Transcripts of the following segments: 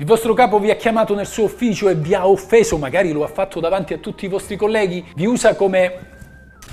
Il vostro capo vi ha chiamato nel suo ufficio e vi ha offeso, magari lo ha fatto davanti a tutti i vostri colleghi, vi usa come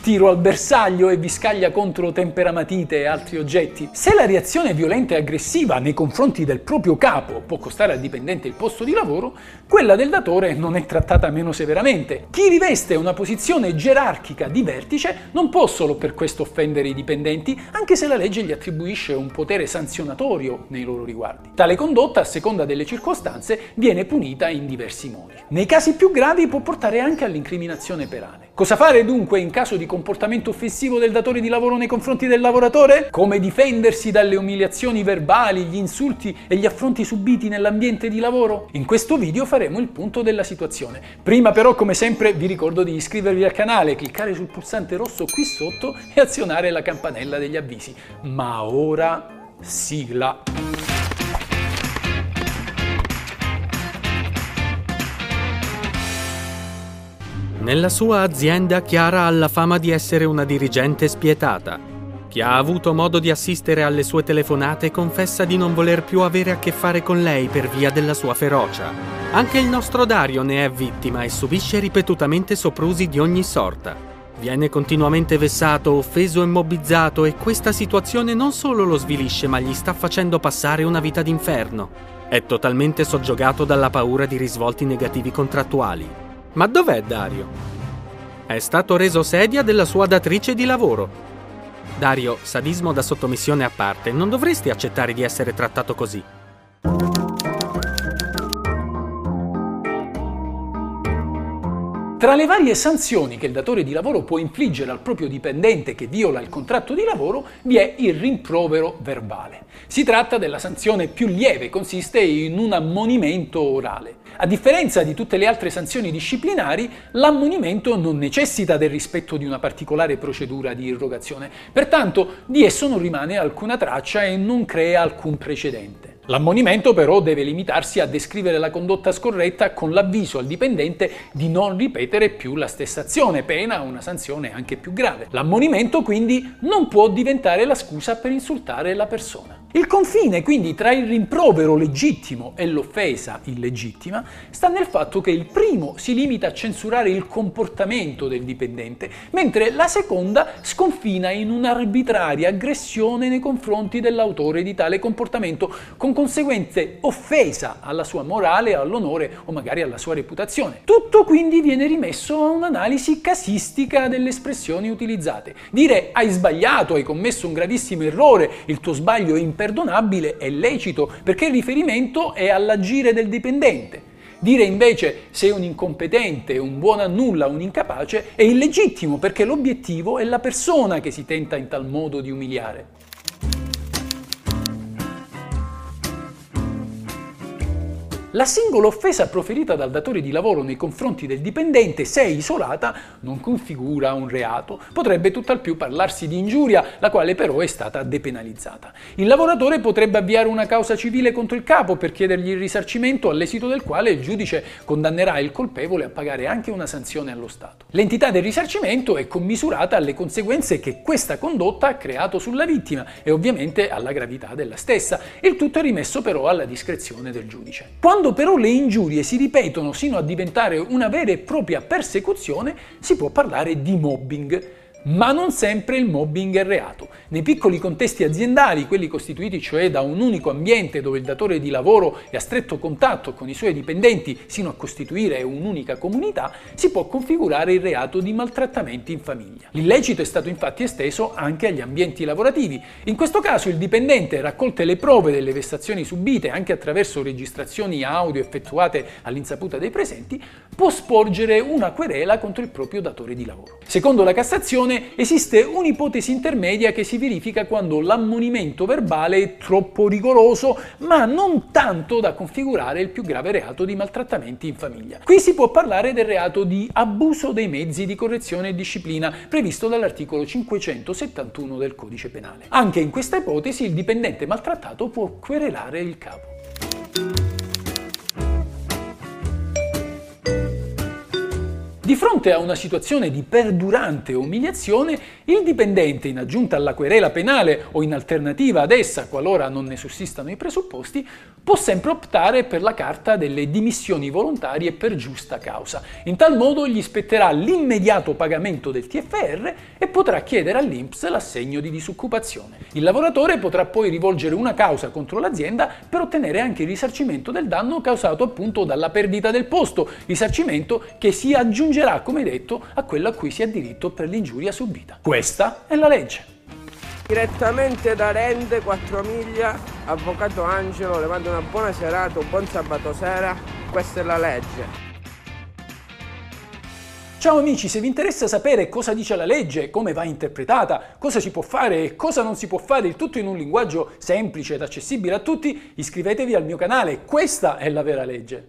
tiro al bersaglio e vi scaglia contro temperamatite e altri oggetti. Se la reazione violenta e aggressiva nei confronti del proprio capo può costare al dipendente il posto di lavoro, quella del datore non è trattata meno severamente. Chi riveste una posizione gerarchica di vertice non può solo per questo offendere i dipendenti, anche se la legge gli attribuisce un potere sanzionatorio nei loro riguardi. Tale condotta, a seconda delle circostanze, viene punita in diversi modi. Nei casi più gravi può portare anche all'incriminazione penale. Cosa fare dunque in caso di comportamento offensivo del datore di lavoro nei confronti del lavoratore? Come difendersi dalle umiliazioni verbali, gli insulti e gli affronti subiti nell'ambiente di lavoro? In questo video faremo il punto della situazione. Prima però, come sempre, vi ricordo di iscrivervi al canale, cliccare sul pulsante rosso qui sotto e azionare la campanella degli avvisi. Ma ora sigla! Nella sua azienda Chiara ha la fama di essere una dirigente spietata. Chi ha avuto modo di assistere alle sue telefonate confessa di non voler più avere a che fare con lei per via della sua ferocia. Anche il nostro Dario ne è vittima e subisce ripetutamente soprusi di ogni sorta. Viene continuamente vessato, offeso e mobbizzato e questa situazione non solo lo svilisce ma gli sta facendo passare una vita d'inferno. È totalmente soggiogato dalla paura di risvolti negativi contrattuali. Ma dov'è Dario? È stato reso sedia della sua datrice di lavoro. Dario, sadismo da sottomissione a parte, non dovresti accettare di essere trattato così. Tra le varie sanzioni che il datore di lavoro può infliggere al proprio dipendente che viola il contratto di lavoro vi è il rimprovero verbale. Si tratta della sanzione più lieve, consiste in un ammonimento orale. A differenza di tutte le altre sanzioni disciplinari, l'ammonimento non necessita del rispetto di una particolare procedura di irrogazione, pertanto di esso non rimane alcuna traccia e non crea alcun precedente. L'ammonimento però deve limitarsi a descrivere la condotta scorretta con l'avviso al dipendente di non ripetere più la stessa azione, pena una sanzione anche più grave. L'ammonimento quindi non può diventare la scusa per insultare la persona. Il confine quindi tra il rimprovero legittimo e l'offesa illegittima sta nel fatto che il primo si limita a censurare il comportamento del dipendente, mentre la seconda sconfina in un'arbitraria aggressione nei confronti dell'autore di tale comportamento, con conseguente offesa alla sua morale, all'onore o magari alla sua reputazione. Tutto quindi viene rimesso a un'analisi casistica delle espressioni utilizzate. Dire hai sbagliato, hai commesso un gravissimo errore, il tuo sbaglio è imperdonabile è lecito perché il riferimento è all'agire del dipendente. Dire invece sei un incompetente, un buono a nulla, un incapace è illegittimo perché l'obiettivo è la persona che si tenta in tal modo di umiliare. La singola offesa proferita dal datore di lavoro nei confronti del dipendente, se isolata, non configura un reato. Potrebbe tutt'al più parlarsi di ingiuria, la quale però è stata depenalizzata. Il lavoratore potrebbe avviare una causa civile contro il capo per chiedergli il risarcimento, all'esito del quale il giudice condannerà il colpevole a pagare anche una sanzione allo Stato. L'entità del risarcimento è commisurata alle conseguenze che questa condotta ha creato sulla vittima e ovviamente alla gravità della stessa. Il tutto è rimesso però alla discrezione del giudice. Quando quando però le ingiurie si ripetono sino a diventare una vera e propria persecuzione, si può parlare di mobbing ma non sempre il mobbing è reato. Nei piccoli contesti aziendali, quelli costituiti cioè da un unico ambiente dove il datore di lavoro è a stretto contatto con i suoi dipendenti sino a costituire un'unica comunità, si può configurare il reato di maltrattamenti in famiglia. L'illecito è stato infatti esteso anche agli ambienti lavorativi. In questo caso il dipendente, raccolte le prove delle vessazioni subite anche attraverso registrazioni audio effettuate all'insaputa dei presenti, può sporgere una querela contro il proprio datore di lavoro. Secondo la Cassazione, esiste un'ipotesi intermedia che si verifica quando l'ammonimento verbale è troppo rigoroso, ma non tanto da configurare il più grave reato di maltrattamenti in famiglia. Qui si può parlare del reato di abuso dei mezzi di correzione e disciplina previsto dall'articolo 571 del codice penale. Anche in questa ipotesi il dipendente maltrattato può querelare il capo. Di fronte a una situazione di perdurante umiliazione, il dipendente, in aggiunta alla querela penale o in alternativa ad essa, qualora non ne sussistano i presupposti, può sempre optare per la carta delle dimissioni volontarie per giusta causa. In tal modo gli spetterà l'immediato pagamento del TFR e potrà chiedere all'INPS l'assegno di disoccupazione. Il lavoratore potrà poi rivolgere una causa contro l'azienda per ottenere anche il risarcimento del danno causato appunto dalla perdita del posto, risarcimento che si aggiunge aggiungerà, come detto, a quello a cui si ha diritto per l'ingiuria subita. Questa è la legge. Direttamente da Rende, 4 miglia, Avvocato Angelo, le mando una buona serata, un buon sabato sera, questa è la legge. Ciao amici, se vi interessa sapere cosa dice la legge, come va interpretata, cosa si può fare e cosa non si può fare, il tutto in un linguaggio semplice ed accessibile a tutti, iscrivetevi al mio canale, questa è la vera legge.